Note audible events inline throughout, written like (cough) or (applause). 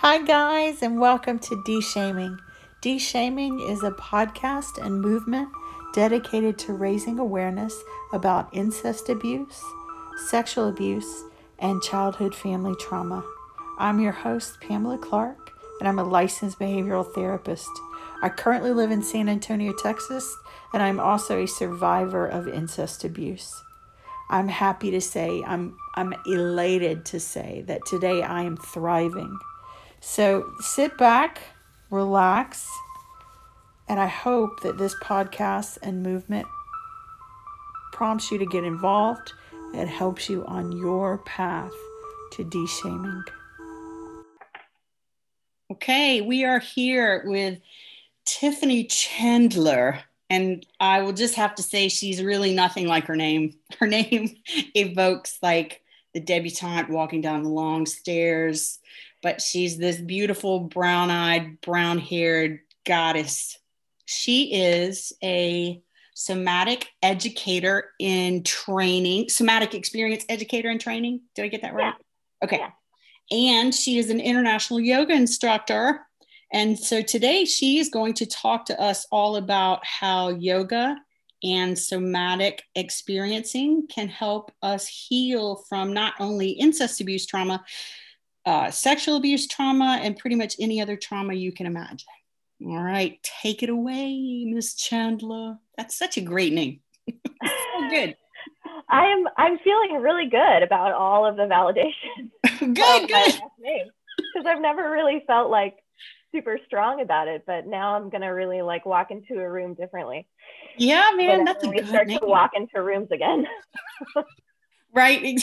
Hi, guys, and welcome to De-Shaming. De-Shaming is a podcast and movement dedicated to raising awareness about incest abuse, sexual abuse, and childhood family trauma. I'm your host, Pamela Clark, and I'm a licensed behavioral therapist. I currently live in San Antonio, Texas, and I'm also a survivor of incest abuse. I'm happy to say, I'm, I'm elated to say that today I am thriving. So sit back, relax, and I hope that this podcast and movement prompts you to get involved and helps you on your path to de-shaming. Okay, we are here with Tiffany Chandler. And I will just have to say, she's really nothing like her name. (laughs) Her name (laughs) evokes like the debutante walking down the long stairs, but she's this beautiful brown eyed, brown haired goddess. She is a somatic educator in training, somatic experience educator in training. Did I get that right? Yeah. Okay. Yeah. And she is an international yoga instructor. And so today she is going to talk to us all about how yoga and somatic experiencing can help us heal from not only incest abuse trauma, uh, sexual abuse trauma, and pretty much any other trauma you can imagine. All right, take it away, Miss Chandler. That's such a great name. (laughs) so good. I'm I'm feeling really good about all of the validation. (laughs) (laughs) good, good. Because I've never really felt like super strong about it, but now I'm gonna really like walk into a room differently. Yeah, man, that's a we good start name. to walk into rooms again. right.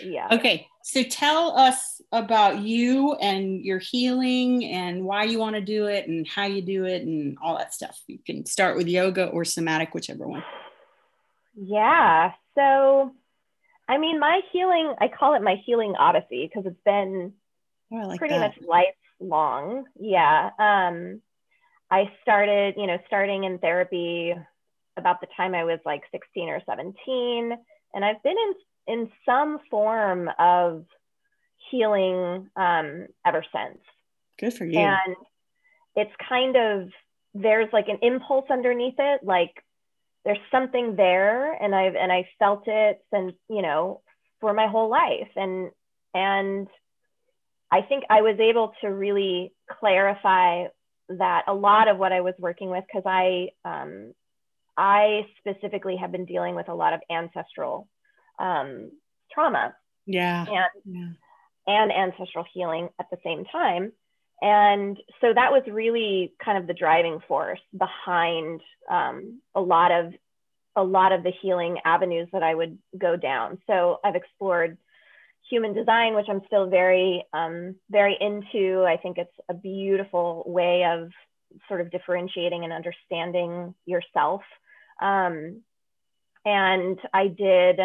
Yeah. Okay, so tell us about you and your healing and why you want to do it and how you do it and all that stuff. You can start with yoga or somatic, whichever one. Yeah. So, I mean, my healing, I call it my healing odyssey because it's been Oh, like pretty that. much lifelong. Yeah. Um, I started, you know, starting in therapy about the time I was like 16 or 17. And I've been in, in some form of healing um, ever since. Good for you. And it's kind of, there's like an impulse underneath it. Like there's something there and I've, and I felt it since, you know, for my whole life. And, and I think I was able to really clarify that a lot of what I was working with, because I, um, I specifically have been dealing with a lot of ancestral um, trauma yeah. and yeah. and ancestral healing at the same time. And so that was really kind of the driving force behind um, a lot of a lot of the healing avenues that I would go down. So I've explored human design, which I'm still very um, very into. I think it's a beautiful way of sort of differentiating and understanding yourself. Um, and I did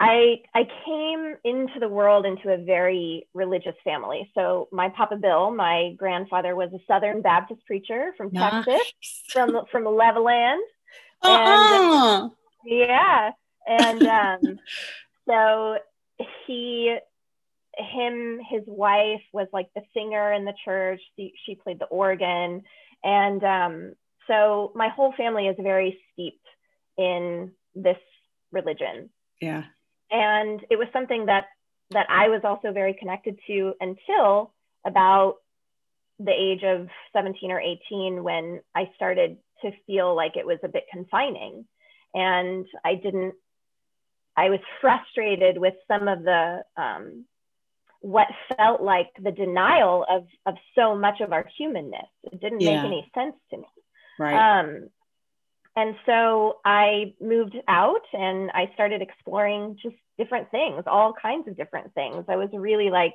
I I came into the world into a very religious family. So my Papa Bill, my grandfather was a Southern Baptist preacher from Nice. Texas, from from Levelland. Uh-uh. Yeah, and (laughs) um, so he, him, his wife was like the singer in the church. She, she played the organ, and um, so my whole family is very steeped in this religion Yeah. And it was something that that I was also very connected to until about the age of 17 or 18 when I started to feel like it was a bit confining and I didn't I was frustrated with some of the um, what felt like the denial of of so much of our humanness it didn't Yeah. make any sense to me Right. um, and so I moved out and I started exploring just different things, all kinds of different things. I was really like,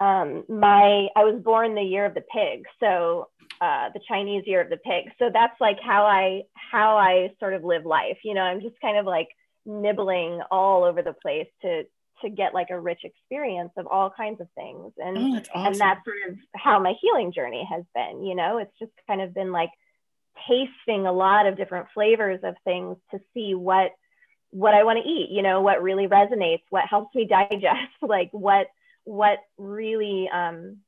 um, my, I was born the year of the pig. So uh, the Chinese year of the pig. So that's like how I, how I sort of live life. You know, I'm just kind of like nibbling all over the place to, to get like a rich experience of all kinds of things. And, oh, that's awesome. and that's sort of how my healing journey has been you know it's just kind of been like tasting a lot of different flavors of things to see what what i want to eat you know what really resonates what helps me (laughs) digest like what what really um,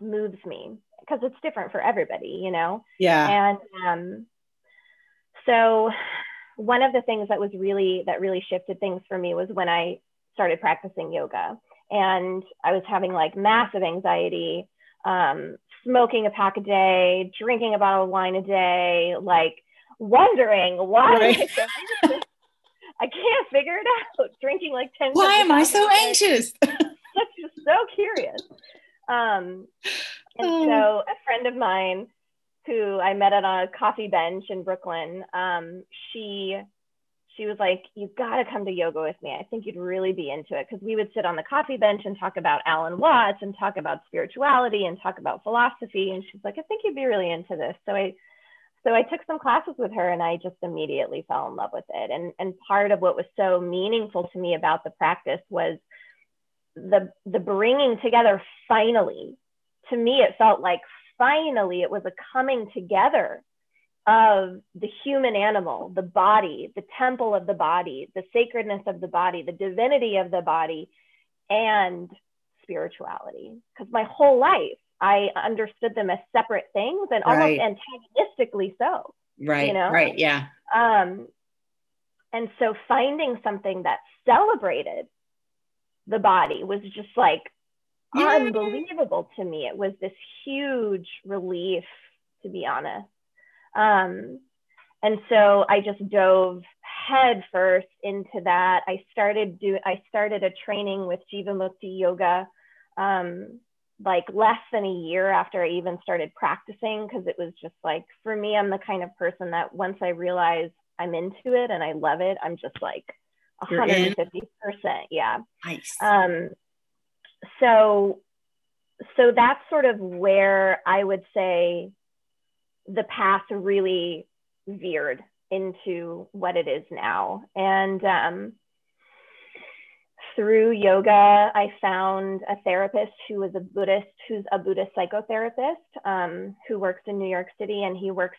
moves me because it's different for everybody, you know? Yeah. And um, so one of the things that was really, that really shifted things for me was when I started practicing yoga and I was having like massive anxiety, um, smoking a pack a day, drinking a bottle of wine a day, like wondering why right. (laughs) I can't figure it out. (laughs) Drinking like 10 Why am I so anxious? (laughs) (laughs) just so curious. Um, and oh. so a friend of mine who I met at a coffee bench in Brooklyn, um, she she was like, "You've got to come to yoga with me. I think you'd really be into it." Because we would sit on the coffee bench and talk about Alan Watts and talk about spirituality and talk about philosophy. And she's like, "I think you'd be really into this." So I so I took some classes with her and I just immediately fell in love with it. And and part of what was so meaningful to me about the practice was the the bringing together finally. To me, it felt like finally it was a coming together of the human animal, the body, the temple of the body, the sacredness of the body, the divinity of the body, and spirituality. Because my whole life I understood them as separate things and almost right. antagonistically so. Right. You know? Right. Yeah. Um, and so finding something that celebrated the body was just like unbelievable to me. It was this huge relief, to be honest. Um, and so I just dove head first into that. I started do I started a training with Jivamukti Yoga um, like less than a year after I even started practicing because it was just like for me, I'm the kind of person that once I realize I'm into it and I love it, I'm just like 150 percent. Yeah. Nice. Um, so so that's sort of where I would say the path really veered into what it is now. And um, through yoga, I found a therapist who was a Buddhist, who's a Buddhist psychotherapist, um, who works in New York City, and he works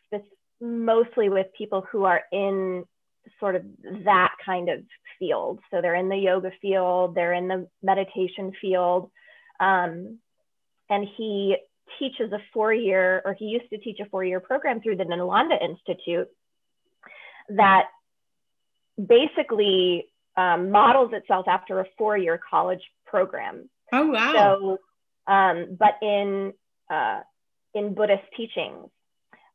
mostly with people who are in sort of that kind of field. So they're in the yoga field, they're in the meditation field, um, and he teaches a four-year, or he used to teach a four-year program through the Nalanda Institute that basically um, models itself after a four-year college program. Oh wow! So, um, but in uh, in Buddhist teachings,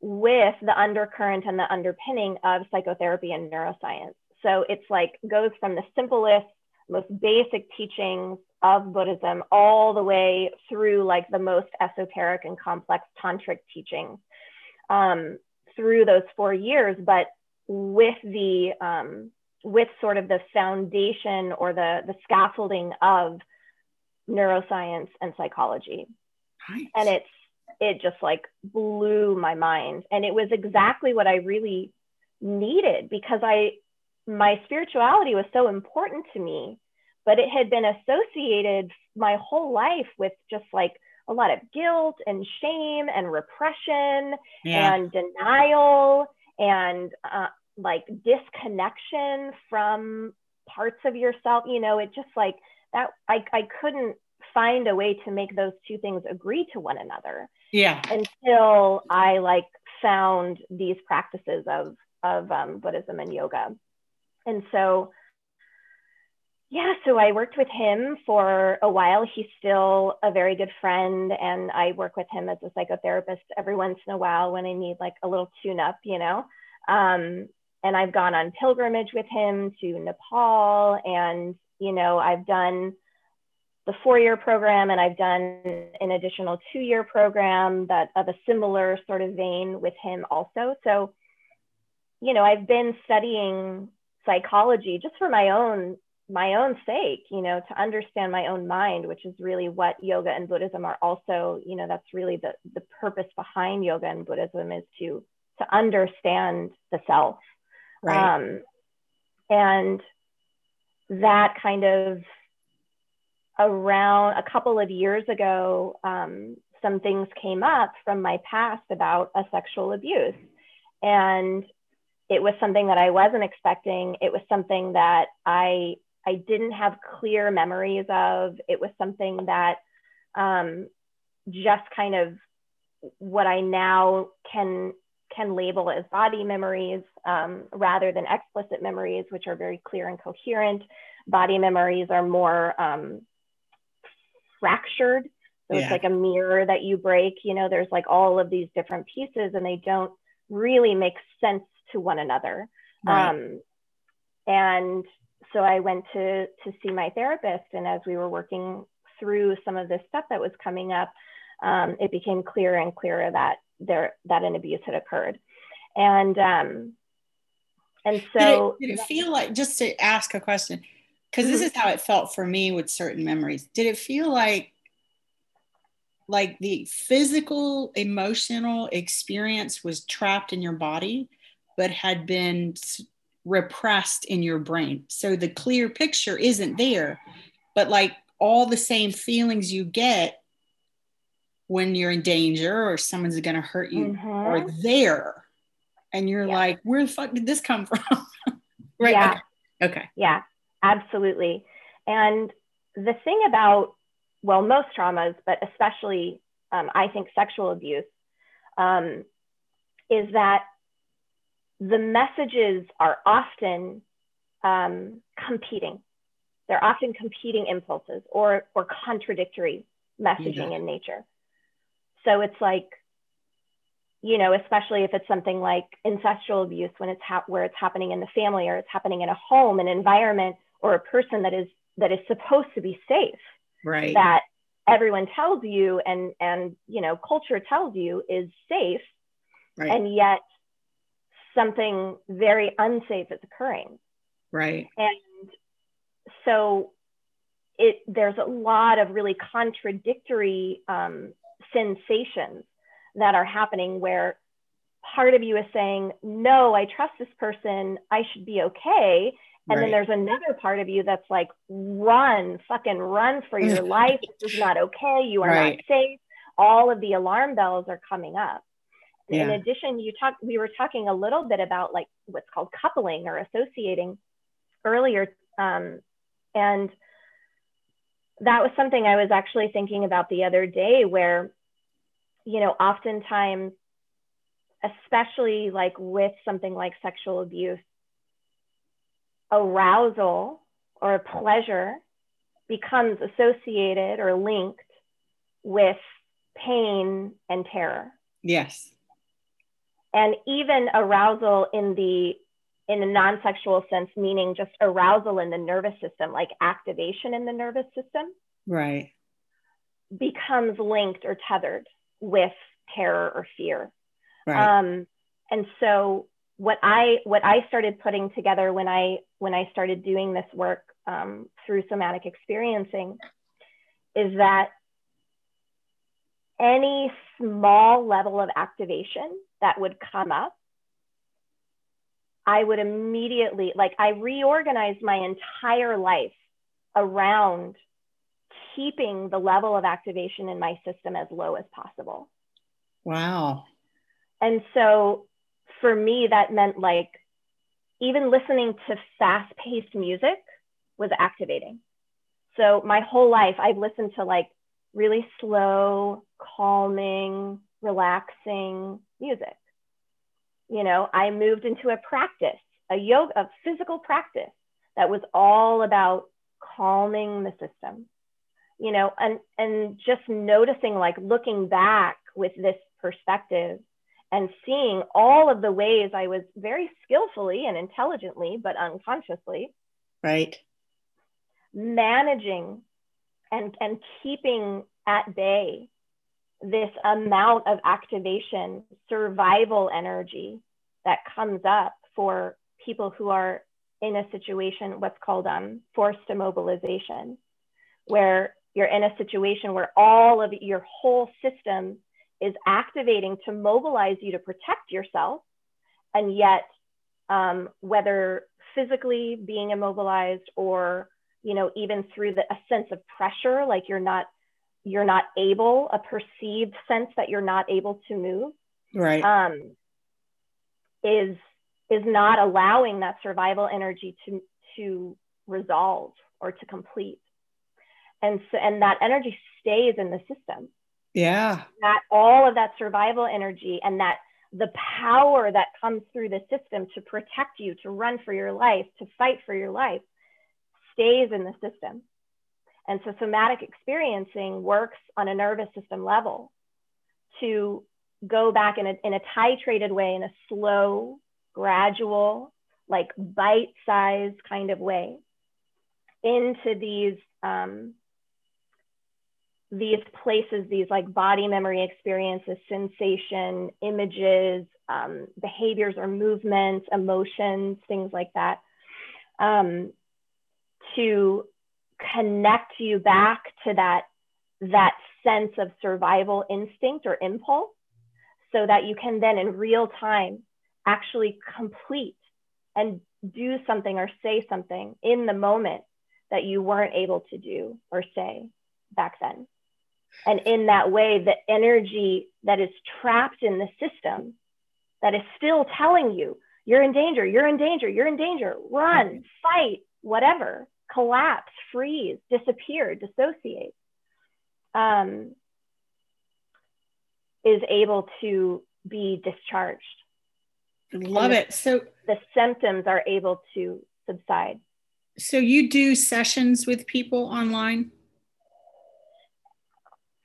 with the undercurrent and the underpinning of psychotherapy and neuroscience. So it's like goes from the simplest, most basic teachings of Buddhism all the way through like the most esoteric and complex tantric teachings um, through those four years, but with the um, with sort of the foundation or the, the scaffolding of neuroscience and psychology. Nice. And it's it just like blew my mind. And it was exactly what I really needed because I my spirituality was so important to me, but it had been associated my whole life with just like a lot of guilt and shame and repression yeah. and denial and uh, like disconnection from parts of yourself you know it just like that i, I couldn't find a way to make those two things agree to one another yeah. until i like found these practices of of um, buddhism and yoga. And so yeah so i worked with him for a while. He's still a very good friend and i work with him as a psychotherapist every once in a while when i need like a little tune up you know? Um, and I've gone on pilgrimage with him to Nepal and you know I've done the four-year program and I've done an additional two-year program that of a similar sort of vein with him also. So you know I've been studying psychology just for my own my own sake you know to understand my own mind which is really what yoga and buddhism are also you know that's really the the purpose behind yoga and buddhism is to to understand the self Right. Um, and that kind of around a couple of years ago, um, some things came up from my past about a sexual abuse. And it was something that I wasn't expecting. It was something that I I didn't have clear memories of. It was something that um, just kind of what I now can can label as body memories um, rather than explicit memories, which are very clear and coherent. Body memories are more um, fractured. So yeah. it's like a mirror that you break. You know, there's like all of these different pieces and they don't really make sense to one another. Right. Um, and so I went to to see my therapist, and as we were working through some of this stuff that was coming up, um, it became clearer and clearer that there that an abuse had occurred, and um, and so did it, did it feel like just to ask a question because mm-hmm. this is how it felt for me with certain memories. Did it feel like like the physical emotional experience was trapped in your body but had been repressed in your brain. So the clear picture isn't there, but like all the same feelings you get when you're in danger or someone's going to hurt you mm-hmm. are there. And you're yeah. like, where the fuck did this come from? (laughs) right. Yeah. Okay. okay. Yeah, absolutely. And the thing about, well, most traumas, but especially um, I think sexual abuse, um, is that the messages are often um, competing. They're often competing impulses or, or contradictory messaging in nature. So it's like, you know, especially if it's something like incestual abuse, when it's ha- where it's happening in the family or it's happening in a home, an environment, or a person that is that is supposed to be safe. Right. That everyone tells you and and you know culture tells you is safe, right. and yet something very unsafe is occurring. Right. And so it there's a lot of really contradictory um, sensations that are happening where part of you is saying, no, I trust this person, I should be okay. And right. then there's another part of you that's like, run, fucking run for your (laughs) life. This is not okay. You are right. not safe. All of the alarm bells are coming up yeah. in addition you talked we were talking a little bit about like what's called coupling or associating earlier um, and that was something i was actually thinking about the other day where you know oftentimes especially like with something like sexual abuse arousal or pleasure becomes associated or linked with pain and terror. Yes. And even arousal in the in a non-sexual sense meaning just arousal in the nervous system like activation in the nervous system right becomes linked or tethered with terror or fear right. um, and so what i what i started putting together when i when i started doing this work um, through somatic experiencing is that any small level of activation that would come up, I would immediately, like, I reorganized my entire life around keeping the level of activation in my system as low as possible. Wow. And so for me, that meant like even listening to fast paced music was activating. So my whole life, I've listened to like really slow, calming, relaxing music. You know, I moved into a practice, a yoga, a physical practice that was all about calming the system. You know, and and just noticing, like looking back with this perspective and seeing all of the ways I was very skillfully and intelligently, but unconsciously, right, managing and and keeping at bay this amount of activation, survival energy that comes up for people who are in a situation, what's called um, forced immobilization, where you're in a situation where all of your whole system is activating to mobilize you to protect yourself. And yet, um, whether physically being immobilized or, you know, even through the, a sense of pressure, like you're not you're not able, a perceived sense that you're not able to move, right, um, is is not allowing that survival energy to to resolve or to complete. And so, and that energy stays in the system. Yeah. That all of that survival energy and that the power that comes through the system to protect you, to run for your life, to fight for your life stays in the system. And so somatic experiencing works on a nervous system level to go back in a, in a titrated way, in a slow, gradual, like bite sized kind of way into these um, these places, these like body memory experiences, sensation, images, um, behaviors or movements, emotions, things like that, um, to connect you back to that that sense of survival instinct or impulse so that you can then in real time actually complete and do something or say something in the moment that you weren't able to do or say back then. And in that way, the energy that is trapped in the system that is still telling you, you're in danger, you're in danger, you're in danger, run, mm-hmm. fight, whatever, collapse, freeze, disappear, dissociate, um, is able to be discharged. Love the, it. So the symptoms are able to subside. So you do sessions with people online?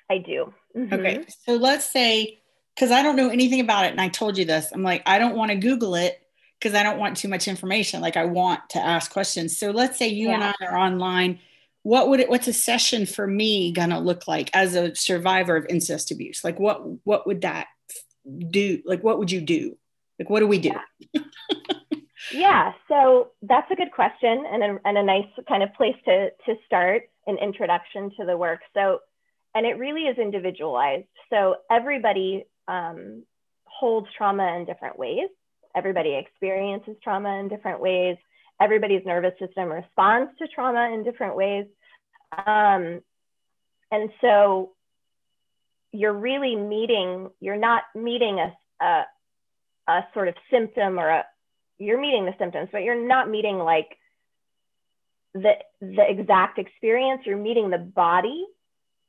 I do. Mm-hmm. Okay. So let's say, because I don't know anything about it, and I told you this, I'm like, I don't want to Google it because I don't want too much information. Like I want to ask questions. So let's say you yeah. and I are online. What would it, what's a session for me gonna look like as a survivor of incest abuse? Like what what would that do? Like what would you do? Like what do we do? Yeah. (laughs) yeah so that's a good question and a, and a nice kind of place to to start an introduction to the work. So and it really is individualized. So everybody um, holds trauma in different ways. Everybody experiences trauma in different ways. Everybody's nervous system responds to trauma in different ways. Um, and so you're really meeting, you're not meeting a, a, a sort of symptom or a, you're meeting the symptoms, but you're not meeting like the, the exact experience. You're meeting the body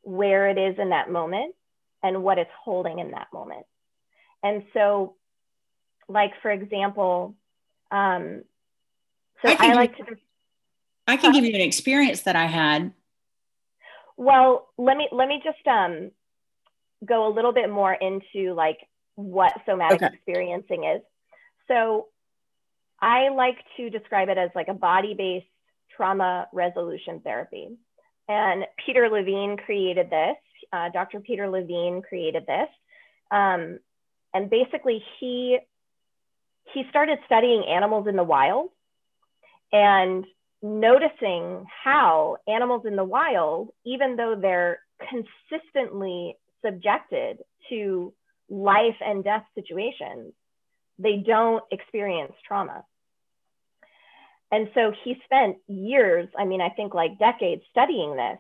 where it is in that moment and what it's holding in that moment. And so, like for example, um, so I, I like to. I can uh, give you an experience that I had. Well, let me let me just um, go a little bit more into like what somatic okay. experiencing is. So, I like to describe it as like a body-based trauma resolution therapy. And Peter Levine created this. Uh, Dr. Peter Levine created this. Um, and basically, he he started studying animals in the wild and noticing how animals in the wild, even though they're consistently subjected to life and death situations, they don't experience trauma. And so he spent years, I mean, I think like decades studying this.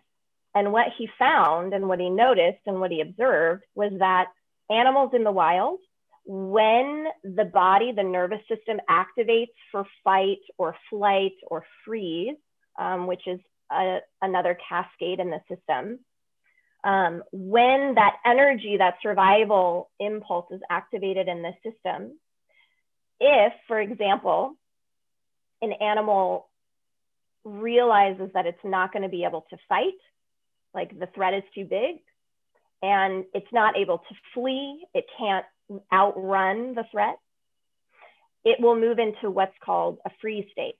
And what he found and what he noticed and what he observed was that animals in the wild, when the body, the nervous system activates for fight or flight or freeze, um, which is a, another cascade in the system, um, when that energy, that survival impulse is activated in the system, if, for example, an animal realizes that it's not going to be able to fight, like the threat is too big, and it's not able to flee, it can't outrun the threat, it will move into what's called a freeze state.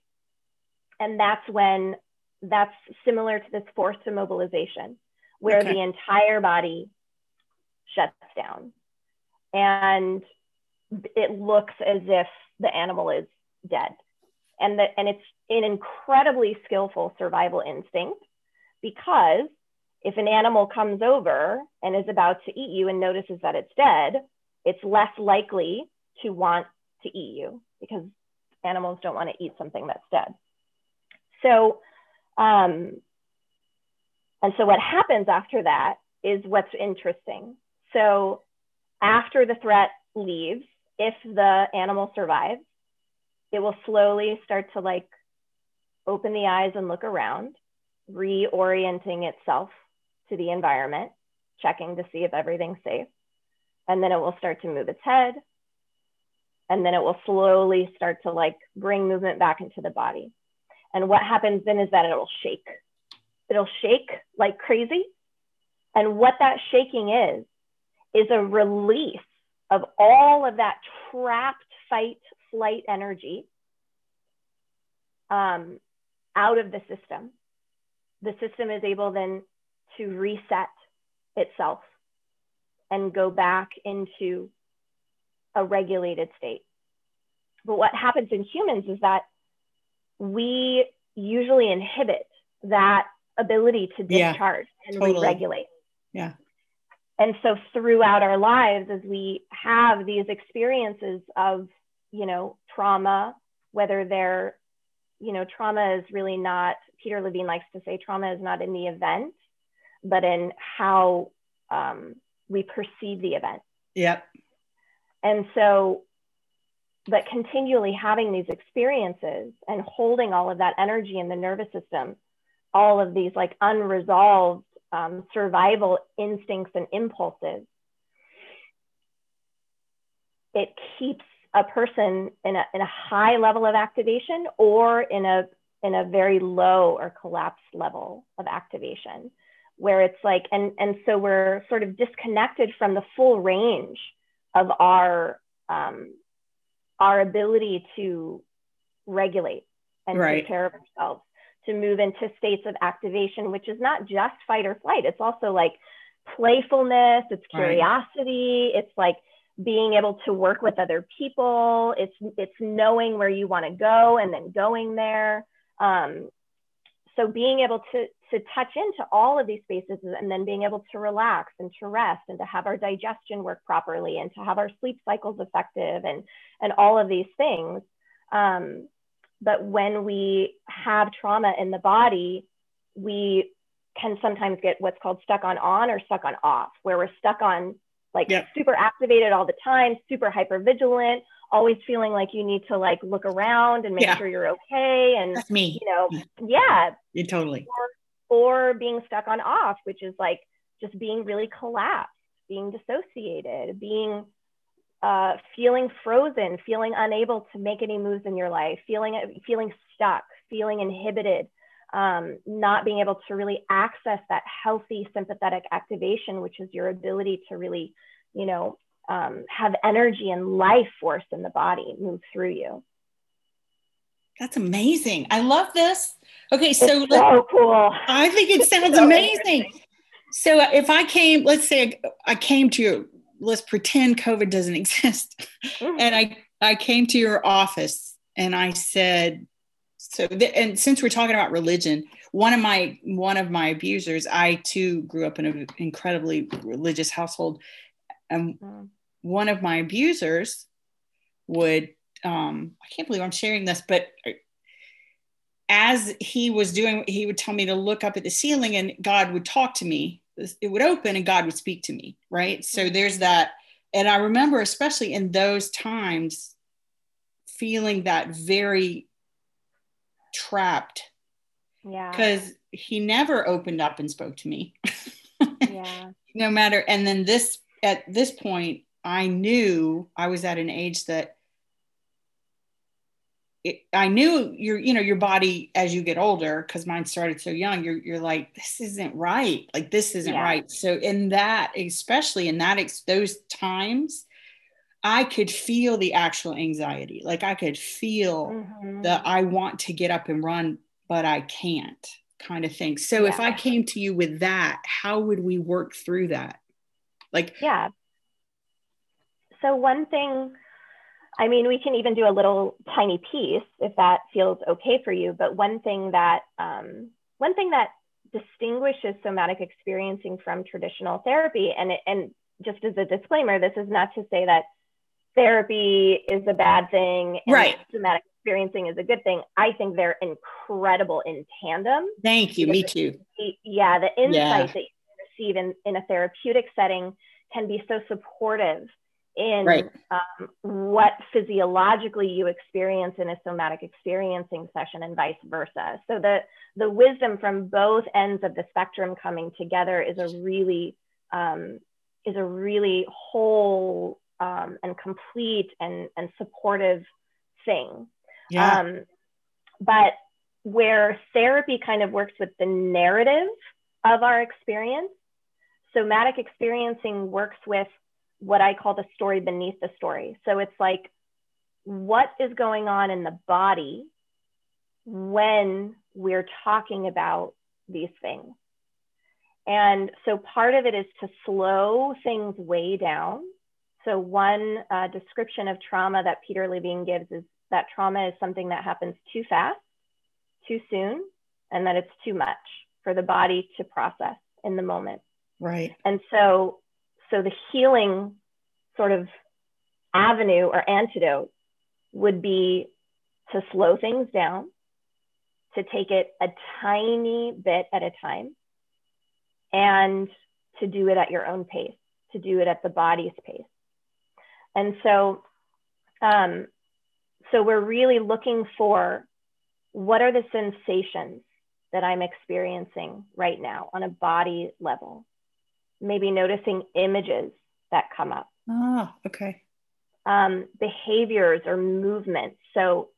And that's when that's similar to this forced immobilization, where okay. the entire body shuts down. And it looks as if the animal is dead and that and it's an incredibly skillful survival instinct because if an animal comes over and is about to eat you and notices that it's dead, it's less likely to want to eat you because animals don't want to eat something that's dead. So, um, and so what happens after that is what's interesting. So, after the threat leaves, if the animal survives, it will slowly start to like open the eyes and look around, reorienting itself to the environment, checking to see if everything's safe. And then it will start to move its head. And then it will slowly start to like bring movement back into the body. And what happens then is that it'll shake. It'll shake like crazy. And what that shaking is, is a release of all of that trapped fight flight energy um, out of the system. The system is able then to reset itself and go back into a regulated state. But what happens in humans is that we usually inhibit that ability to discharge yeah, and totally. re-regulate. Yeah. And so throughout our lives, as we have these experiences of, you know, trauma, whether they're, you know, trauma is really not, Peter Levine likes to say trauma is not in the event, but in how um, we perceive the event. Yep. And so, but continually having these experiences and holding all of that energy in the nervous system, all of these like unresolved um, survival instincts and impulses, it keeps a person in a, in a high level of activation or in a in a very low or collapsed level of activation where it's like and and so we're sort of disconnected from the full range of our um, our ability to regulate and right. take care of ourselves to move into states of activation which is not just fight or flight it's also like playfulness it's curiosity right. it's like being able to work with other people it's it's knowing where you want to go and then going there um, so being able to to touch into all of these spaces and then being able to relax and to rest and to have our digestion work properly and to have our sleep cycles effective and and all of these things. Um, but when we have trauma in the body we can sometimes get what's called stuck on on or stuck on off where we're stuck on like yep. super activated all the time super hyper vigilant always feeling like you need to like look around and make yeah. sure you're okay and that's me. you know yeah. You totally. Or, or being stuck on off which is like just being really collapsed being dissociated being uh, feeling frozen feeling unable to make any moves in your life feeling feeling stuck feeling inhibited um, not being able to really access that healthy sympathetic activation which is your ability to really you know um, have energy and life force in the body move through you. That's amazing. I love this. Okay, so, so cool. I think it sounds so amazing. So if I came, let's say I came to you, let's pretend COVID doesn't (laughs) exist, mm-hmm. and I I came to your office and I said, so and since we're talking about religion, one of my one of my abusers, I too grew up in an incredibly religious household, and mm one of my abusers would um, I can't believe I'm sharing this, but as he was doing, he would tell me to look up at the ceiling and God would talk to me. It would open and God would speak to me. Right. So there's that. And I remember, especially in those times, feeling that very trapped. Yeah. Because he never opened up and spoke to me. (laughs) yeah. No matter. And then this, at this point, I knew I was at an age that it, I knew your, you know, your body as you get older, because mine started so young, you're, you're like, this isn't right. Like, this isn't yeah. right. So, in that, especially in that, those times, I could feel the actual anxiety. Like, I could feel mm-hmm. the I want to get up and run, but I can't kind of thing. So, yeah. if I came to you with that, how would we work through that? Like, yeah, so one thing, I mean, we can even do a little tiny piece if that feels okay for you. But one thing that um, one thing that distinguishes somatic experiencing from traditional therapy, and it, and just as a disclaimer, this is not to say that therapy is a bad thing and right. somatic experiencing is a good thing. I think they're incredible in tandem. Thank you. Me too. The, yeah, the insight yeah. that you receive in, in a therapeutic setting can be so supportive in Right. um, what physiologically you experience in a somatic experiencing session and vice versa. So the the wisdom from both ends of the spectrum coming together is a really um, is a really whole um, and complete and and supportive thing. Yeah. Um, but where therapy kind of works with the narrative of our experience, somatic experiencing works with what I call the story beneath the story. So it's like, what is going on in the body when we're talking about these things? And so part of it is to slow things way down. So, one uh, description of trauma that Peter Levine gives is that trauma is something that happens too fast, too soon, and that it's too much for the body to process in the moment. right. And so, so the healing sort of avenue or antidote would be to slow things down, to take it a tiny bit at a time, and to do it at your own pace, to do it at the body's pace. And so, um, so we're really looking for what are the sensations that I'm experiencing right now on a body level. Maybe noticing images that come up, Oh, okay. um, behaviors or movements. So,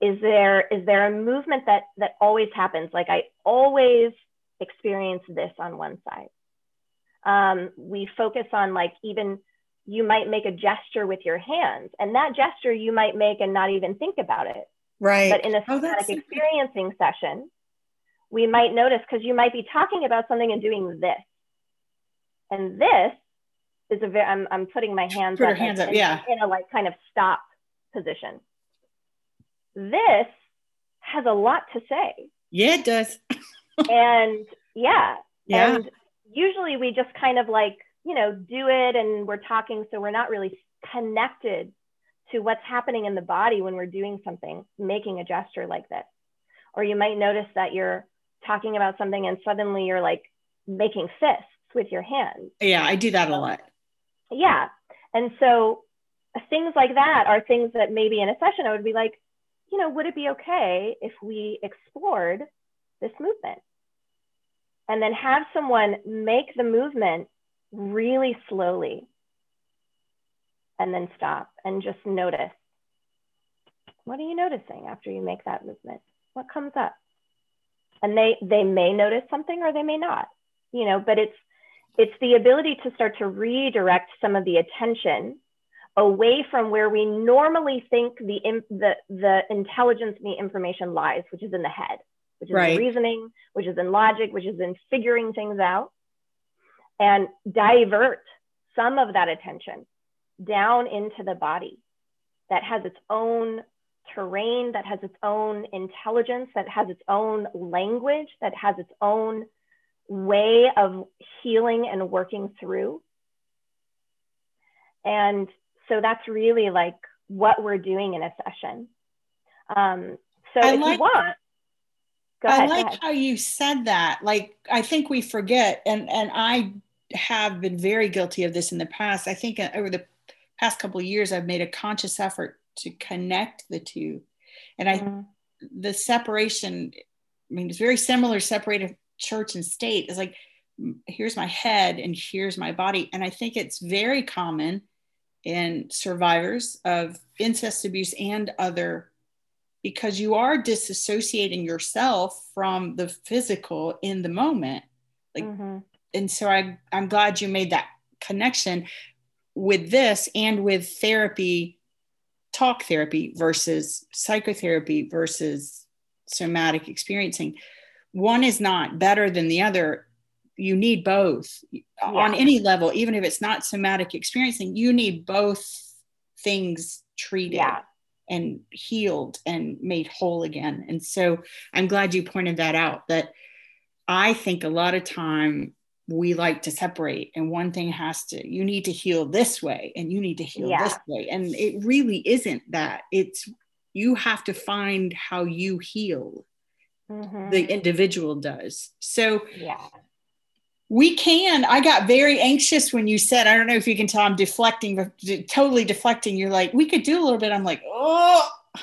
is there is there a movement that that always happens? Like I always experience this on one side. Um, we focus on like even you might make a gesture with your hands, and that gesture you might make and not even think about it. Right. But in a Oh, somatic experiencing session, we might notice because you might be talking about something and doing this. And this is a very, I'm, I'm putting my hands Put up, hands in, yeah. in a like kind of stop position. This has a lot to say. yeah, it does. (laughs) and yeah, Yeah. and usually we just kind of like, you know, do it and we're talking. So we're not really connected to what's happening in the body when we're doing something, making a gesture like this. Or you might notice that you're talking about something and suddenly you're like making fists with your hands. yeah, I do that a lot. Yeah. And so things like that are things that maybe in a session I would be like, you know, would it be okay if we explored this movement? And then have someone make the movement really slowly and then stop and just notice. What are you noticing after you make that movement? What comes up? And they they may notice something or they may not, you know, but it's it's the ability to start to redirect some of the attention away from where we normally think the the the intelligence and the information lies, which is in the head, which is Right. in reasoning, which is in logic, which is in figuring things out, and divert some of that attention down into the body that has its own terrain, that has its own intelligence, that has its own language, that has its own way of healing and working through. And so that's really like what we're doing in a session. Um, so I if like you want, go I like how you said that. Like I think we forget, and and I have been very guilty of this in the past. I think uh, over the past couple of years, I've made a conscious effort to connect the two, and I Mhm. the separation. I mean, it's very similar. Separated church and state is like here's my head and here's my body, and I think it's very common in survivors of incest abuse and other because you are disassociating yourself from the physical in the moment. Like Mhm. and so I, i'm glad you made that connection with this and with therapy talk therapy versus psychotherapy versus somatic experiencing one is not better than the other you need both on any level even if it's not somatic experiencing you need both things treated Yeah. and healed and made whole again. And so I'm glad you pointed that out that I think a lot of time we like to separate and one thing has to you need to heal this way and you need to heal Yeah. this way and it really isn't that it's you have to find how you heal Mhm. the individual does so yeah. We can. I got very anxious when you said, I don't know if you can tell I'm deflecting, totally deflecting. You're like, we could do a little bit. I'm like, oh. Um,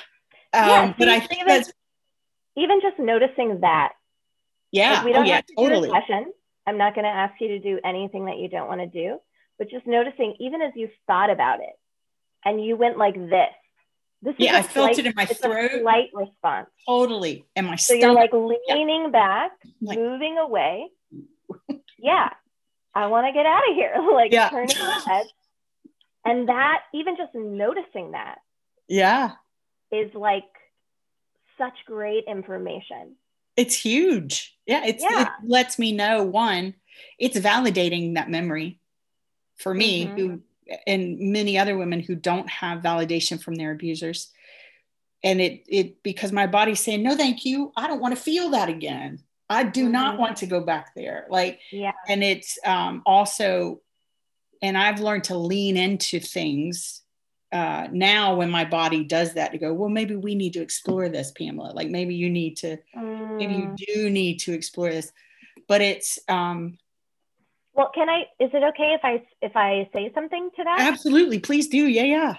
Yeah, but I think even- that's, Even just noticing that. yeah. Like, we oh, don't yeah, have to totally. do a session. I'm not going to ask you to do anything that you don't want to do, but just noticing, even as you thought about it, and you went like this. This is Yeah, a I felt slight- it in my throat. A slight response. Totally. And my So stomach. you're like leaning back, Like- moving away. (laughs) Yeah, I want to get out of here. (laughs) like Yeah. turning your head. And that, even just noticing that yeah. is like such great information. It's huge. Yeah. It's, Yeah. It lets me know one, it's validating that memory for me, Mhm. who, and many other women who don't have validation from their abusers. And it, it, because my body's saying, no, thank you. I don't want to feel that again. I do not Mhm. want to go back there. Like, Yeah. and it's um, also and i've learned to lean into things uh, now when my body does that to go well maybe we need to explore this pamela like maybe you need to maybe you Mm. do need to explore this but it's um, Well, can I? Is it okay if I if I say something to that? absolutely please do yeah yeah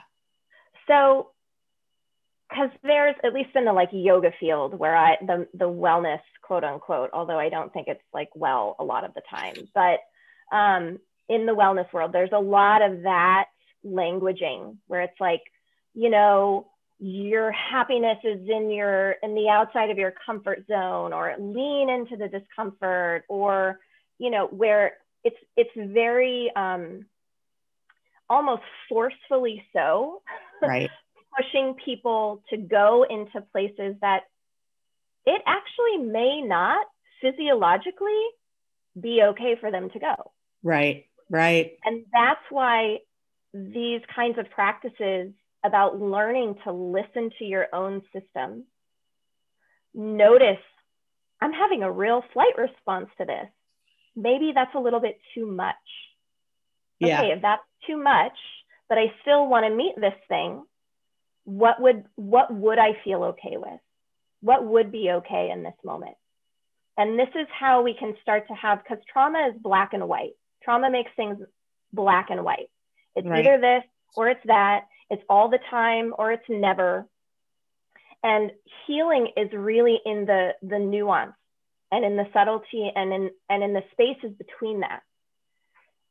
So, because there's at least in the like yoga field where I the the wellness quote unquote, although I don't think it's like well a lot of the time, but um, in the wellness world, there's a lot of that languaging where it's like, you know, your happiness is in your in the outside of your comfort zone, or lean into the discomfort, or you know, where it's it's very um, almost forcefully so (laughs) right pushing people to go into places that it actually may not physiologically be okay for them to go. right right And that's why these kinds of practices about learning to listen to your own system, notice I'm having a real flight response to this. Maybe that's a little bit too much. yeah okay, if that's too much, but I still want to meet this thing, what would what would I feel okay with? What would be okay in this moment? And this is how we can start to have because trauma is black and white. Trauma makes things black and white. It's Right. either this or it's that. It's all the time or it's never. And healing is really in the the nuance and in the subtlety and in and in the spaces between that.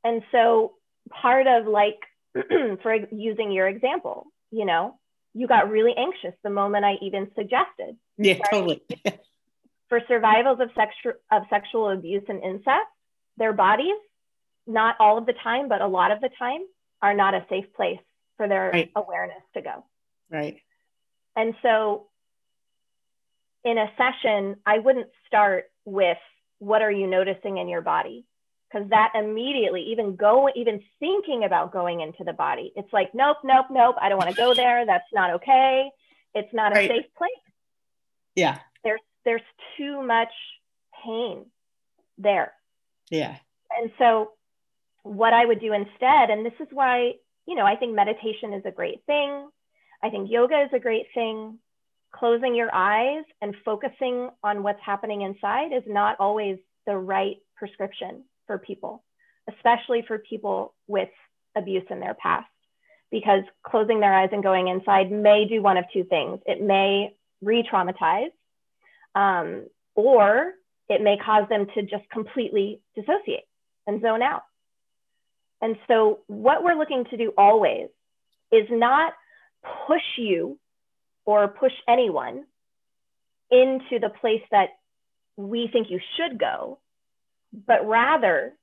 And so part of like (clears throat) for using your example, you know, you got really anxious the moment I even suggested yeah totally (laughs) for survivals of sexual of sexual abuse and incest, their bodies, not all of the time, but a lot of the time, are not a safe place for their Right. awareness to go. right And so in a session, I wouldn't start with what are you noticing in your body? Because that immediately, even go, even thinking about going into the body, it's like, nope, nope, nope, I don't want to go there. That's not okay. It's not a safe place. yeah There's there's too much pain there. yeah And so what I would do instead, and this is why, you know, I think meditation is a great thing. I think yoga is a great thing. Closing your eyes and focusing on what's happening inside is not always the right prescription for people, especially for people with abuse in their past, because closing their eyes and going inside may do one of two things. It may re traumatize, um, or it may cause them to just completely dissociate and zone out. And so, what we're looking to do always is not push you or push anyone into the place that we think you should go, but rather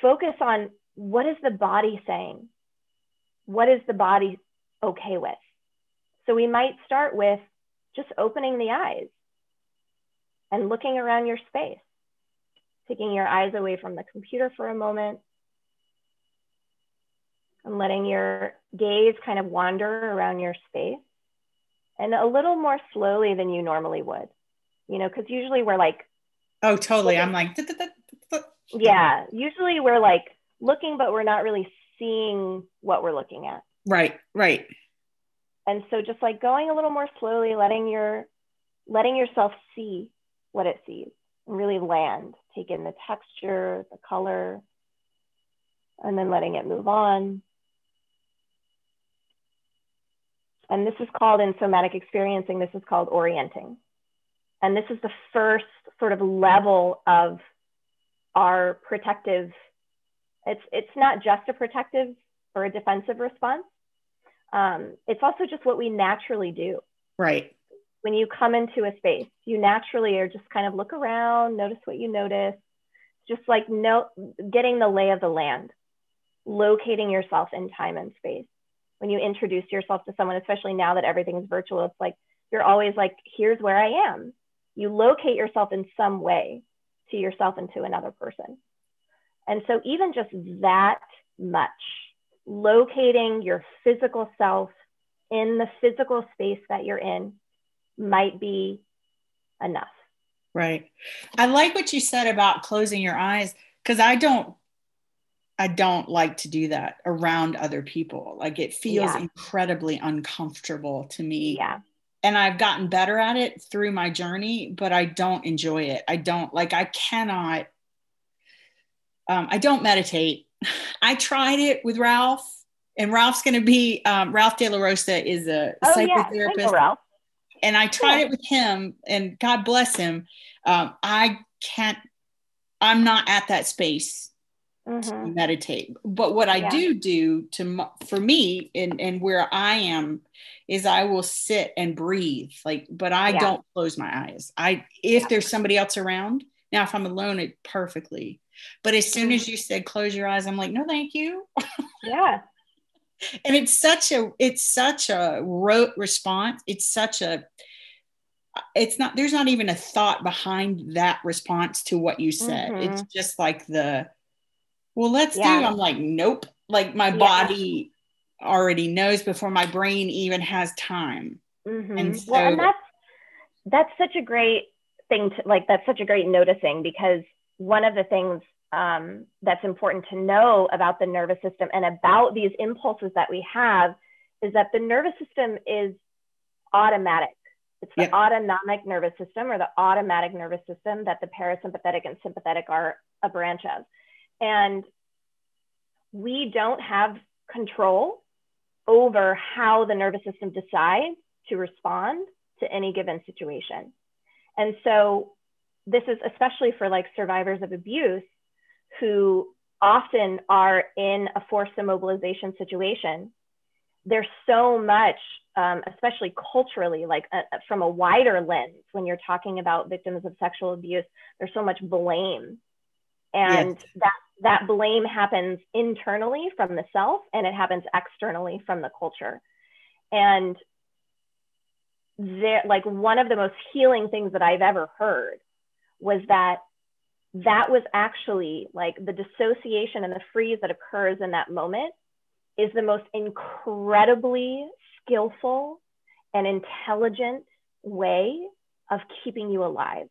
focus on what is the body saying? What is the body okay with? So, we might start with just opening the eyes and looking around your space, taking your eyes away from the computer for a moment and letting your gaze kind of wander around your space and a little more slowly than you normally would. You know, because usually we're like, oh totally i'm like yeah, usually we're like looking, but we're not really seeing what we're looking at. right right And so just like going a little more slowly, letting your letting yourself see what it sees and really land. Take in the texture, the color, and then letting it move on. And this is called in somatic experiencing, this is called orienting. And this is the first sort of level of our protective, it's, it's not just a protective or a defensive response. Um, it's also just what we naturally do. Right. When you come into a space, you naturally are just kind of look around, notice what you notice, just like no, getting the lay of the land, locating yourself in time and space when you introduce yourself to someone, especially now that everything's virtual, it's like you're always like, here's where I am. You locate yourself in some way to yourself and to another person. And so, even just that much, locating your physical self in the physical space that you're in might be enough. Right. I like what you said about closing your eyes because I don't I don't like to do that around other people. Like it feels yeah. incredibly uncomfortable to me. Yeah. And I've gotten better at it through my journey, but I don't enjoy it. I don't like, I cannot, um, I don't meditate. (laughs) I tried it with Ralph, and Ralph's going to be, um, Ralph De La Rosa is a oh, psychotherapist. Yeah. Ralph. And I tried yeah. it with him, and God bless him. Um, I can't, I'm not at that space mm-hmm. meditate. But what I yeah. do do to for me and and where I am is I will sit and breathe. Like, but I yeah. don't close my eyes. I if yeah. there's somebody else around. Now, if I'm alone, it perfectly. But as soon as mm-hmm. you said close your eyes, I'm like, no, thank you. Yeah. (laughs) and it's such a it's such a rote response. It's such a it's not there's not even a thought behind that response to what you said. Mm-hmm. It's just like the well, let's yeah. do. I'm like, nope. Like my yeah. body already knows before my brain even has time. Mm-hmm. And so, well, and that's that's such a great thing to like. That's such a great noticing because one of the things um, that's important to know about the nervous system and about these impulses that we have is that the nervous system is automatic. It's the yeah. autonomic nervous system or the automatic nervous system that the parasympathetic and sympathetic are a branch of. And we don't have control over how the nervous system decides to respond to any given situation. And so this is especially for like survivors of abuse who often are in a forced immobilization situation. There's so much, um, especially culturally, like uh, from a wider lens, when you're talking about victims of sexual abuse, there's so much blame. And yes. that that blame happens internally from the self and it happens externally from the culture. And there, like one of the most healing things that I've ever heard was that that was actually like the dissociation and the freeze that occurs in that moment is the most incredibly skillful and intelligent way of keeping you alive.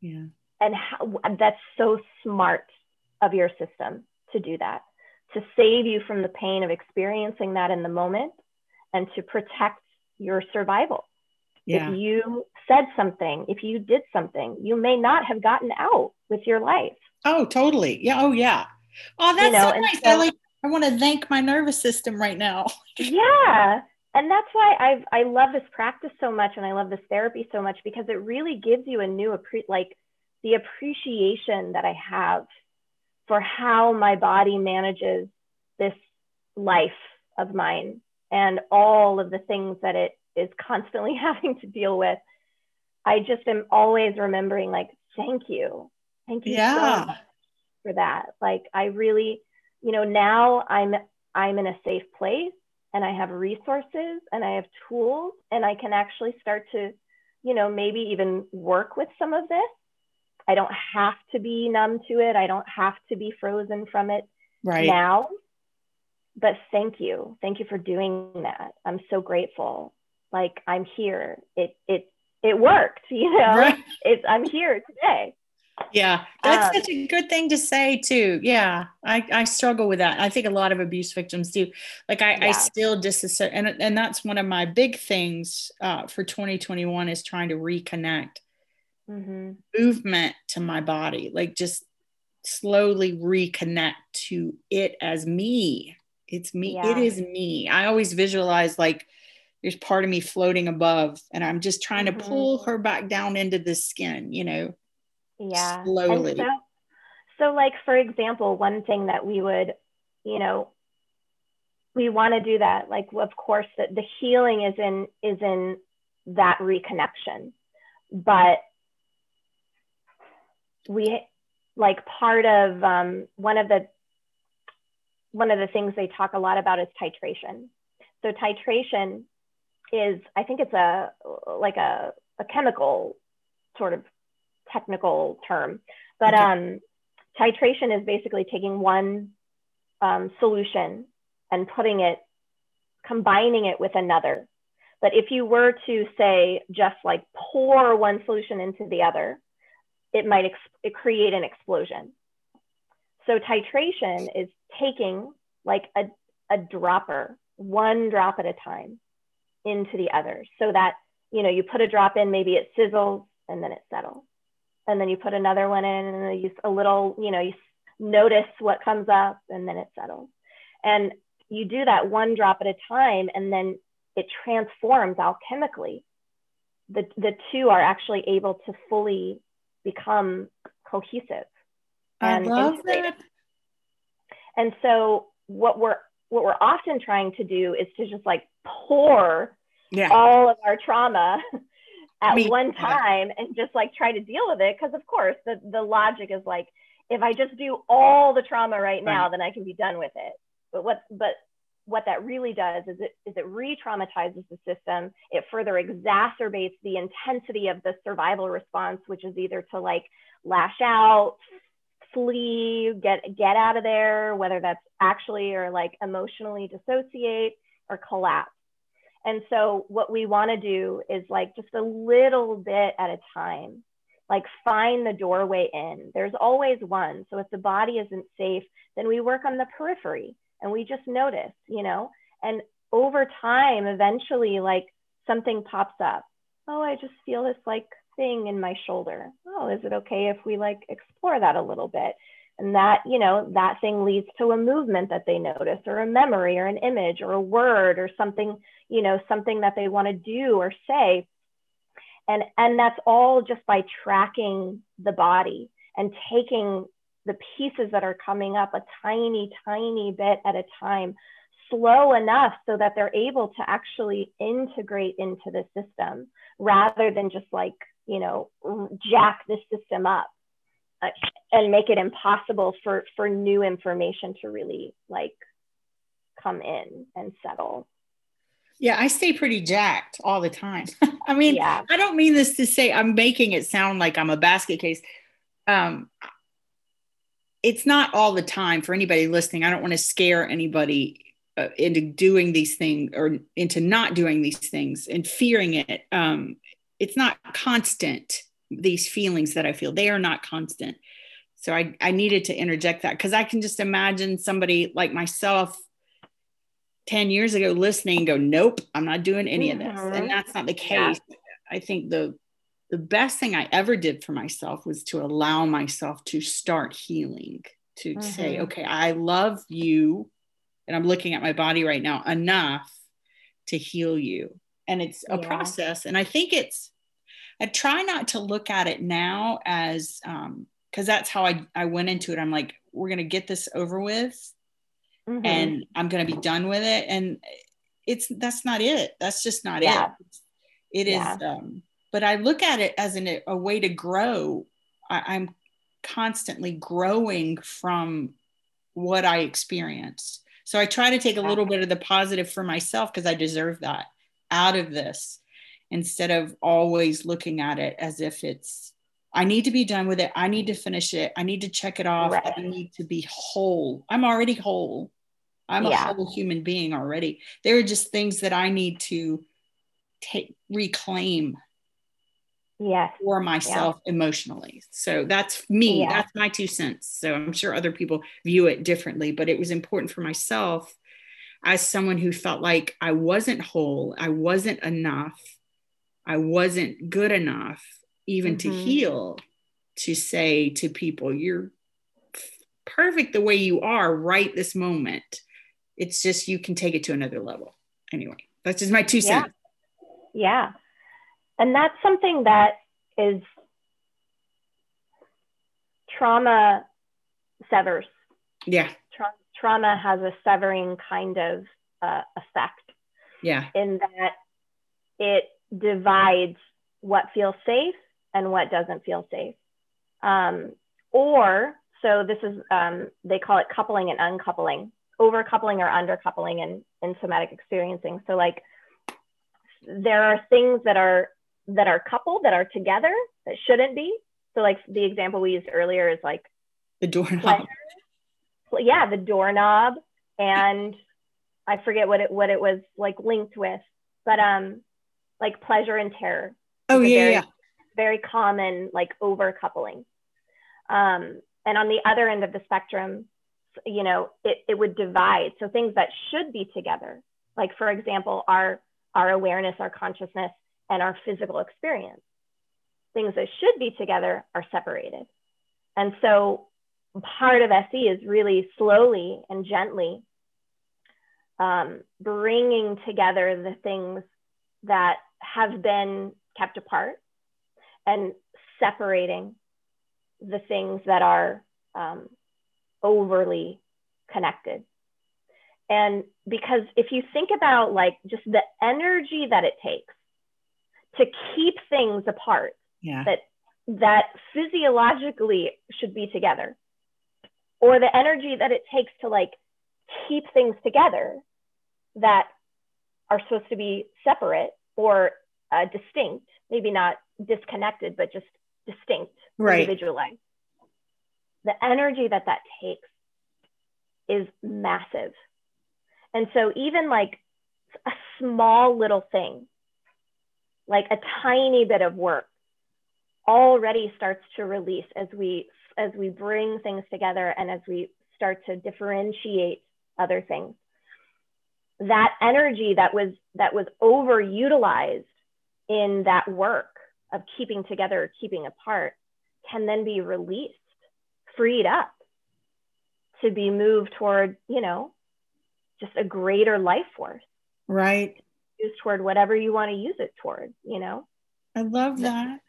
Yeah. And how, that's so smart of your system to do that, to save you from the pain of experiencing that in the moment and to protect your survival. Yeah. If you said something, if you did something, you may not have gotten out with your life. Oh, totally. Yeah. Oh, yeah. Oh, that's you know, so nice. So, I like. I want to thank my nervous system right now. (laughs) yeah, and that's why I've I love this practice so much, and I love this therapy so much because it really gives you a new like the appreciation that I have for how my body manages this life of mine and all of the things that it is constantly (laughs) having to deal with. I just am always remembering, like, thank you. Thank you yeah. so for that. Like, I really, you know, now I'm I'm in a safe place and I have resources and I have tools and I can actually start to, you know, maybe even work with some of this I don't have to be numb to it. I don't have to be frozen from it right. now. But thank you. Thank you for doing that. I'm so grateful. Like I'm here. It it it worked, (laughs) you know. Right. It's I'm here today. Yeah, that's um, such a good thing to say too. Yeah, I, I struggle with that. I think a lot of abuse victims do. Like I, yeah. I still disassociate, and and that's one of my big things uh, for 2021 is trying to reconnect mm-hmm. movement to my body, like just slowly reconnect to it as me. It's me. Yeah. It is me. I always visualize like there's part of me floating above, and I'm just trying mm-hmm. to pull her back down into the skin, you know? Yeah. Slowly. So, so, like, for example, one thing that we would, you know, we want to do that. Like, of course, that the healing is in is in that reconnection, but we like part of um, one of the one of the things they talk a lot about is titration. So titration is, I think it's a like a, a chemical sort of technical term, but okay. um, titration is basically taking one um, solution and putting it, combining it with another. But if you were to say just like pour one solution into the other, it might ex- create an explosion. So titration is taking like a, a dropper, one drop at a time into the other so that, you know, you put a drop in, maybe it sizzles and then it settles. And then you put another one in and you a little, you know, you notice what comes up and then it settles. And you do that one drop at a time and then it transforms alchemically. The, the two are actually able to fully become cohesive. And I love integrated. that. And so what we're what we're often trying to do is to just like pour yeah. all of our trauma (laughs) at Me. one time and just like try to deal with it. Cause of course the, the logic is like, if I just do all the trauma right now, right. then I can be done with it. But what but what that really does is it is it re-traumatizes the system. It further exacerbates the intensity of the survival response, which is either to like lash out, flee, get get out of there, whether that's actually or like emotionally dissociate or collapse. And so what we want to do is like just a little bit at a time, like find the doorway in. There's always one. So if the body isn't safe, then we work on the periphery and we just notice, you know, and over time, eventually, like something pops up. Oh, I just feel this like thing in my shoulder. Oh, is it okay if we like explore that a little bit? And that, you know, that thing leads to a movement that they notice or a memory or an image or a word or something, you know, something that they want to do or say. And, and that's all just by tracking the body and taking the pieces that are coming up a tiny, tiny bit at a time, slow enough so that they're able to actually integrate into the system rather than just like, you know, jack the system up uh, and make it impossible for, for new information to really like come in and settle. Yeah, I stay pretty jacked all the time. (laughs) I mean, yeah. I don't mean this to say I'm making it sound like I'm a basket case. Um, it's not all the time for anybody listening. I don't want to scare anybody uh, into doing these things or into not doing these things and fearing it. Um, it's not constant. These feelings that I feel, they are not constant. So I, I needed to interject that because I can just imagine somebody like myself 10 years ago listening and go, nope, I'm not doing any of this. And mm-hmm. that's not the case. Yeah. I think the the best thing I ever did for myself was to allow myself to start healing, to mm-hmm. say, okay, I love you. And I'm looking at my body right now enough to heal you. And it's a yeah. process. And I think it's, I try not to look at it now as, um, because that's how I, I went into it. I'm like, we're going to get this over with mm-hmm. and I'm going to be done with it. And it's, that's not it. That's just not yeah. it. It yeah. is, um, but I look at it as an, a way to grow. I, I'm constantly growing from what I experienced. So I try to take a little bit of the positive for myself because I deserve that out of this instead of always looking at it as if it's I need to be done with it. I need to finish it. I need to check it off. Right. I need to be whole. I'm already whole. I'm yeah. a whole human being already. There are just things that I need to take reclaim yes. for myself yeah. emotionally. So that's me. Yeah. That's my two cents. So I'm sure other people view it differently, but it was important for myself as someone who felt like I wasn't whole, I wasn't enough, I wasn't good enough, even mm-hmm. to heal, to say to people, you're perfect the way you are right this moment. It's just you can take it to another level. Anyway, that's just my two cents. Yeah. And that's something that is trauma severs. Yeah. Tra- trauma has a severing kind of uh, effect. Yeah. In that it divides what feels safe and what doesn't feel safe. Um, or, so this is, um, they call it coupling and uncoupling, overcoupling or undercoupling in, in somatic experiencing. So, like, there are things that are that are coupled that are together that shouldn't be. So, like the example we used earlier is like the doorknob. yeah, the doorknob, and I forget what it what it was like linked with, but um, like pleasure and terror. Oh yeah, very, yeah. Very common like over coupling. Um, and on the other end of the spectrum, you know, it, it would divide. So things that should be together, like for example, our our awareness, our consciousness, and our physical experience. Things that should be together are separated. And so part of SE is really slowly and gently um, bringing together the things that have been kept apart and separating the things that are um, overly connected. And because if you think about like just the energy that it takes to keep things apart, yeah. that that physiologically should be together, or the energy that it takes to like keep things together that are supposed to be separate or uh, distinct, maybe not disconnected, but just distinct, right. individualized. The energy that that takes is massive. And so, even like a small little thing, like a tiny bit of work, already starts to release as we as we bring things together and as we start to differentiate other things. That energy that was that was overutilized in that work of keeping together keeping apart can then be released freed up to be moved toward you know just a greater life force. Right used toward whatever you want to use it toward you know i love that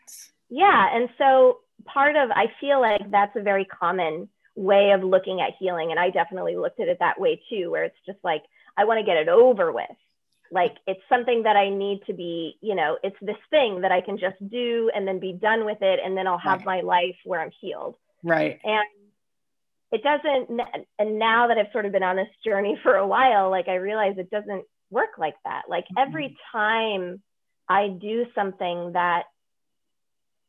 yeah and so part of i feel like that's a very common way of looking at healing and i definitely looked at it that way too where it's just like I want to get it over with. Like it's something that I need to be, you know, it's this thing that I can just do and then be done with it. And then I'll have right. my life where I'm healed. Right. And it doesn't, and now that I've sort of been on this journey for a while, like I realize it doesn't work like that. Like every mm-hmm. time I do something that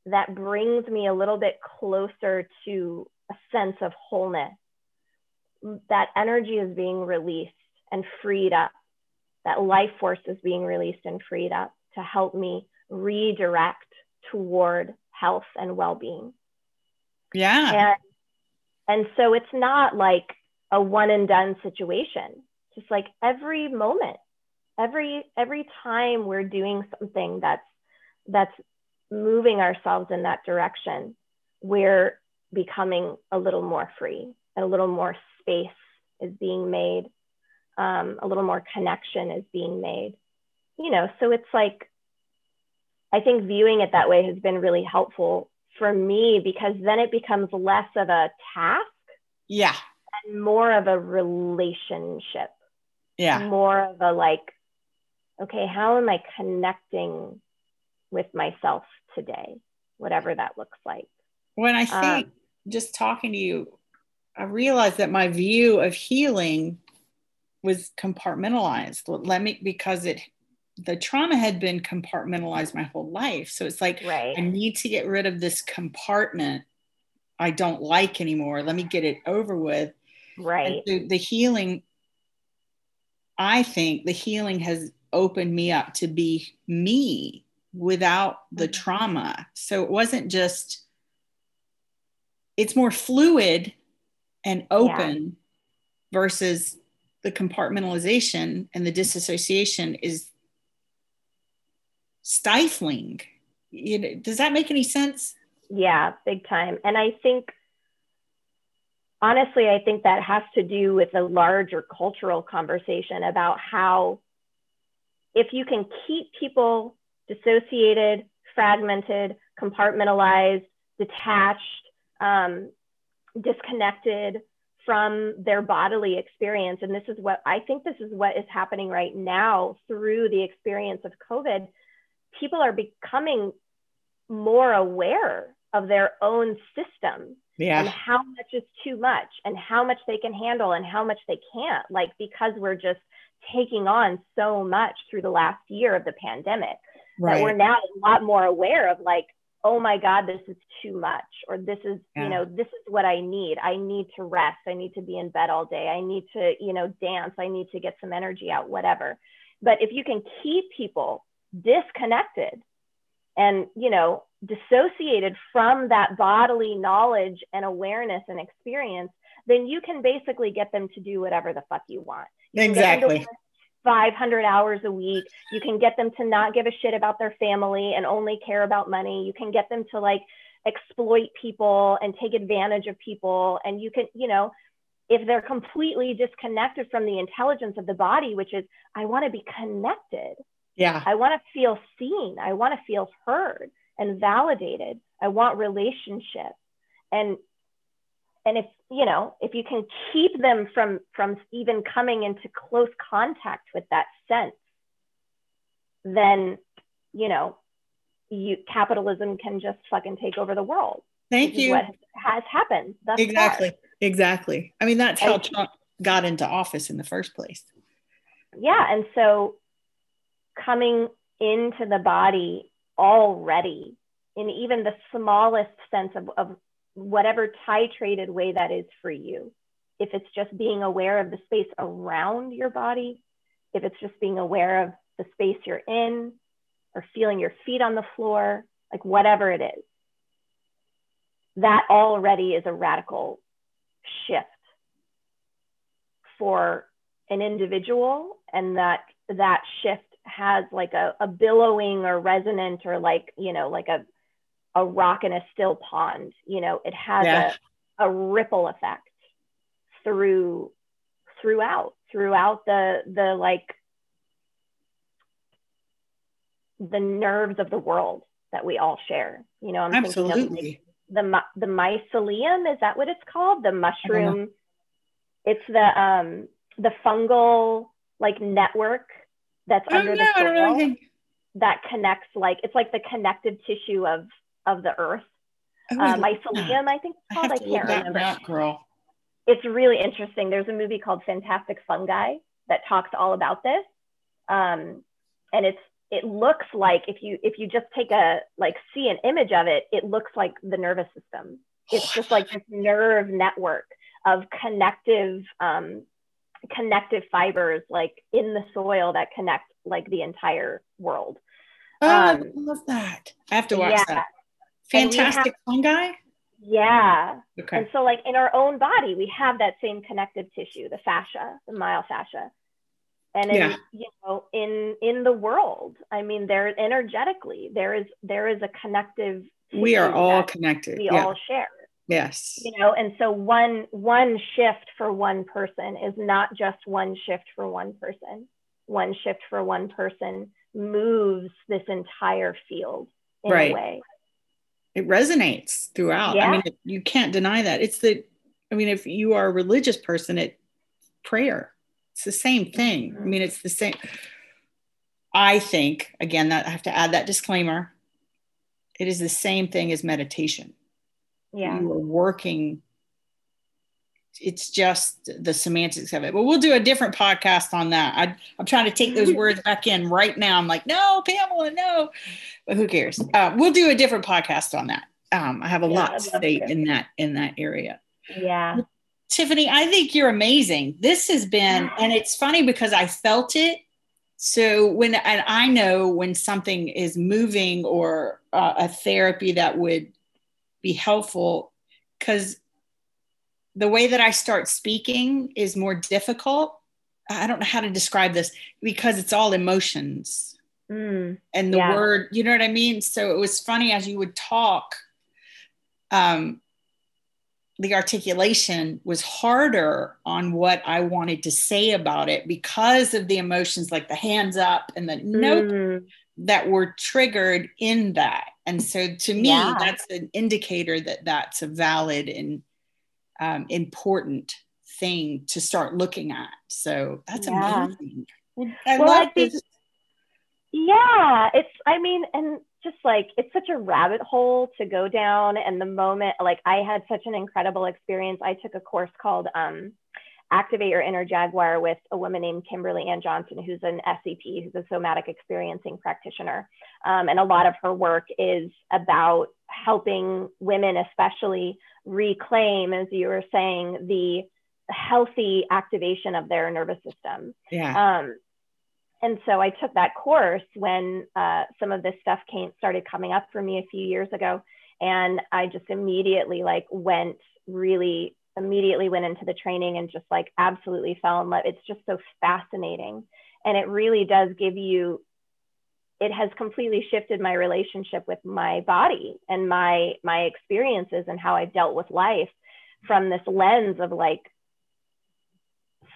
that brings me a little bit closer to a sense of wholeness, that energy is being released and freed up. That life force is being released and freed up to help me redirect toward health and well being. Yeah. And, and so it's not like a one and done situation, just like every moment, every every time we're doing something that's that's moving ourselves in that direction, we're becoming a little more free a little more space is being made um, a little more connection is being made. You know so it's like i think viewing it that way has been really helpful for me because then it becomes less of a task yeah. and more of a relationship. Yeah. More of a like okay how am i connecting with myself today? Whatever that looks like. When i think um, just talking to you i realized that my view of healing was compartmentalized. Let me because it the trauma had been compartmentalized my whole life. So it's like right. i need to get rid of this compartment i don't like anymore. Let me get it over with. Right. the, the healing i think the healing has opened me up to be me without the mm-hmm. trauma so it wasn't just it's more fluid and open yeah. versus the compartmentalization and the disassociation is stifling you know, does that make any sense? Yeah, big time. And I think, honestly, I think that has to do with a larger cultural conversation about how, if you can keep people dissociated, fragmented, compartmentalized, detached, um, disconnected from their bodily experience. And this is what I think this is what is happening right now through the experience of COVID. People are becoming more aware of their own system Yeah. and how much is too much and how much they can handle and how much they can't. Like, because we're just taking on so much through the last year of the pandemic that we're now a lot more aware of like oh my god this is too much or this is Yeah. you know this is what i need. I need to rest. I need to be in bed all day. I need to you know dance. I need to get some energy out whatever. But if you can keep people disconnected and you know dissociated from that bodily knowledge and awareness and experience then you can basically get them to do whatever the fuck you want You can get them to Exactly. 500 hours a week. You can get them to not give a shit about their family and only care about money. You can get them to like exploit people and take advantage of people. And you can, you know, if they're completely disconnected from the intelligence of the body, which is, I want to be connected. Yeah. I want to feel seen. I want to feel heard and validated. I want relationship. And and if you know if you can keep them from from even coming into close contact with that sense then you know you capitalism can just fucking take over the world Thank you. what has happened thus far. Exactly. Exactly. I mean, that's how And- Trump got into office in the first place. yeah and so coming into the body already in even the smallest sense of, of whatever titrated way that is for you. If it's just being aware of the space around your body if it's just being aware of the space you're in or feeling your feet on the floor like whatever it is that already is a radical shift for an individual. And that that shift has like a, a billowing or resonant or like you know like a a rock in a still pond you know it has Yeah. a, a ripple effect through throughout throughout the the like the nerves of the world that we all share you know i'm thinking of like, the the mycelium is that what it's called the mushroom it's the um the fungal like network that's under know. the I don't know soil anything. that connects like it's like the connective tissue of of the earth Oh, uh, I that. mycelium i think it's I called have i, can't that remember up, girl. it's really interesting there's a movie called fantastic fungi that talks all about this um, and it's it looks like if you if you just take a like see an image of it it looks like the nervous system it's just like this nerve network of connective um, connective fibers like in the soil that connect like the entire world Oh, I Um, love that. I have to watch yeah. that. We have- Fantastic fungi. yeah Okay. And so, like in our own body, we have that same connective tissue, the fascia, the myofascia. And in, Yeah. you know, in in the world, I mean, there energetically, there is there is a connective. we are all connected. we yeah. all share. yes. You know, and so one one shift for one person is not just one shift for one person. One shift for one person moves this entire field in Right. a way. It resonates throughout. I mean, you can't deny that. It's the. I mean, if you are a religious person, it prayer. It's the same thing. I mean, it's the same. I think again that I have to add that disclaimer. It is the same thing as meditation. Yeah. you are working it's just the semantics of it. But we'll do a different podcast on that. I, i'm trying to take those words back in right now. I'm like no pamela no. But who cares? Uh, we'll do a different podcast on that. Um, i have a Yeah, lot to say in that in that area. Yeah. tiffany i think you're amazing. This has been and it's funny because i felt it. So when and i know when something is moving or uh, a therapy that would be helpful because the way that i start speaking is more difficult. I don't know how to describe this because it's all emotions. Mm, and the yeah. word you know what i mean? So it was funny as you would talk um the articulation was harder on what i wanted to say about it because of the emotions like the hands up and the nope mm, that were triggered in that. And so to me Yeah. that's an indicator that that's a valid and um, important thing to start looking at so that's Yeah. amazing i Well, love I think- this Yeah, it's, I mean, and just like it's such a rabbit hole to go down. And the moment, like, I had such an incredible experience. I took a course called um, Activate Your Inner Jaguar with a woman named Kimberly Ann Johnson, who's an SEP, who's a somatic experiencing practitioner. Um, and a lot of her work is about helping women, especially, reclaim, as you were saying, the healthy activation of their nervous system. yeah Um, and so I took that course when uh, some of this stuff came started coming up for me a few years ago, and I just immediately like went really immediately went into the training and just like absolutely fell in love. It's just so fascinating, and it really does give you. It has completely shifted my relationship with my body and my my experiences and how I've dealt with life from this lens of like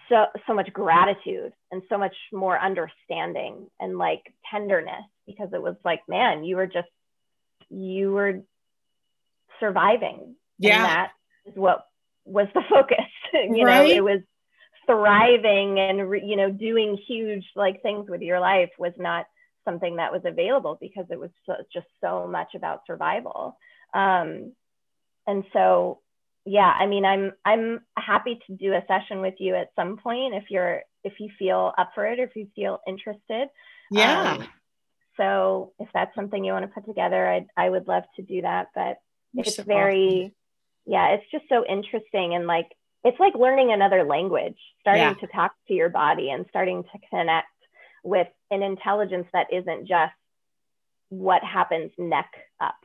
so so much gratitude and so much more understanding and like tenderness because it was like man you were just you were surviving yeah and that is what was the (laughs) focus you know it was thriving and re- you know doing huge like things with your life was not something that was available because it was so, just so much about survival. Um, and so yeah i mean i'm i'm happy to do a session with you at some point if you're if you feel up for it or if you feel interested. Yeah. Um, so if that's something you want to put together i i would love to do that but You're it's so very yeah it's just so interesting and like it's like learning another language starting Yeah. to talk to your body and starting to connect with an intelligence that isn't just what happens neck up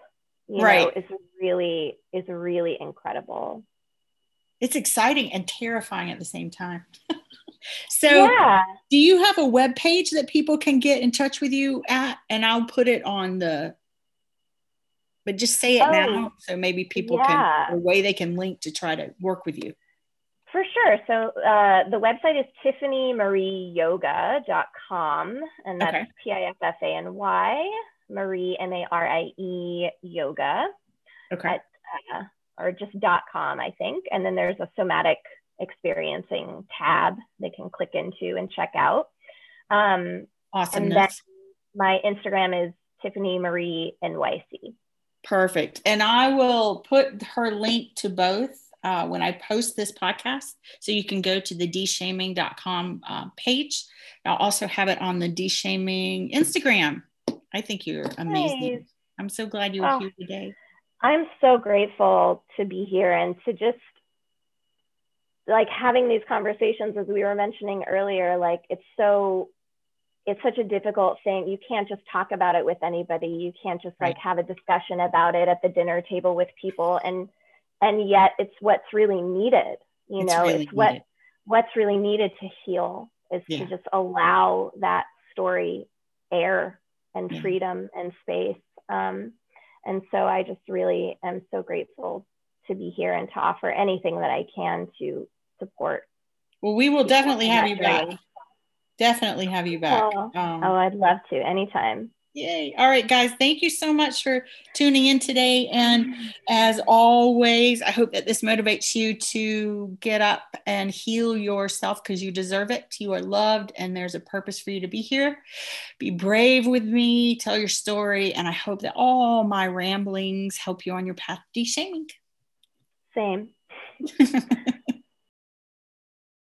you Right. know is really is really incredible it's exciting and terrifying at the same time. (laughs) so, yeah do you have a web page that people can get in touch with you at? And I'll put it on the. But just say it Oh, now, so maybe people yeah. can a way they can link to try to work with you. For sure. So uh, the website is tiffanymarieyoga.com, and that's Okay. T I F F A N Y, Marie, M A R I E, yoga, Okay. at, uh, or just dot .com, I think. And then there's a somatic experiencing tab they can click into and check out. Um, Awesomeness. my Instagram is Tiffany Marie NYC. Perfect. And I will put her link to both uh, when I post this podcast. So you can go to the deshaming.com uh, page. I'll also have it on the deshaming Instagram. I think you're amazing. Nice. I'm so glad you were Oh. here today. I'm so grateful to be here and to just like having these conversations as we were mentioning earlier like it's so it's such a difficult thing you can't just talk about it with anybody you can't just like have a discussion about it at the dinner table with people and and yet it's what's really needed you It's know really it's what needed. what's really needed to heal is Yeah. to just allow that story air and Yeah. freedom and space um, and so i just really am so grateful to be here and to offer anything that i can to support Well, we will definitely have you back. Definitely have you back. Oh, Um, oh i'd love to anytime Yay. All right, guys. Thank you so much for tuning in today. And as always, I hope that this motivates you to get up and heal yourself because you deserve it. You are loved, and there's a purpose for you to be here. Be brave with me, tell your story, and I hope that all my ramblings help you on your path to de-shaming. same (laughs)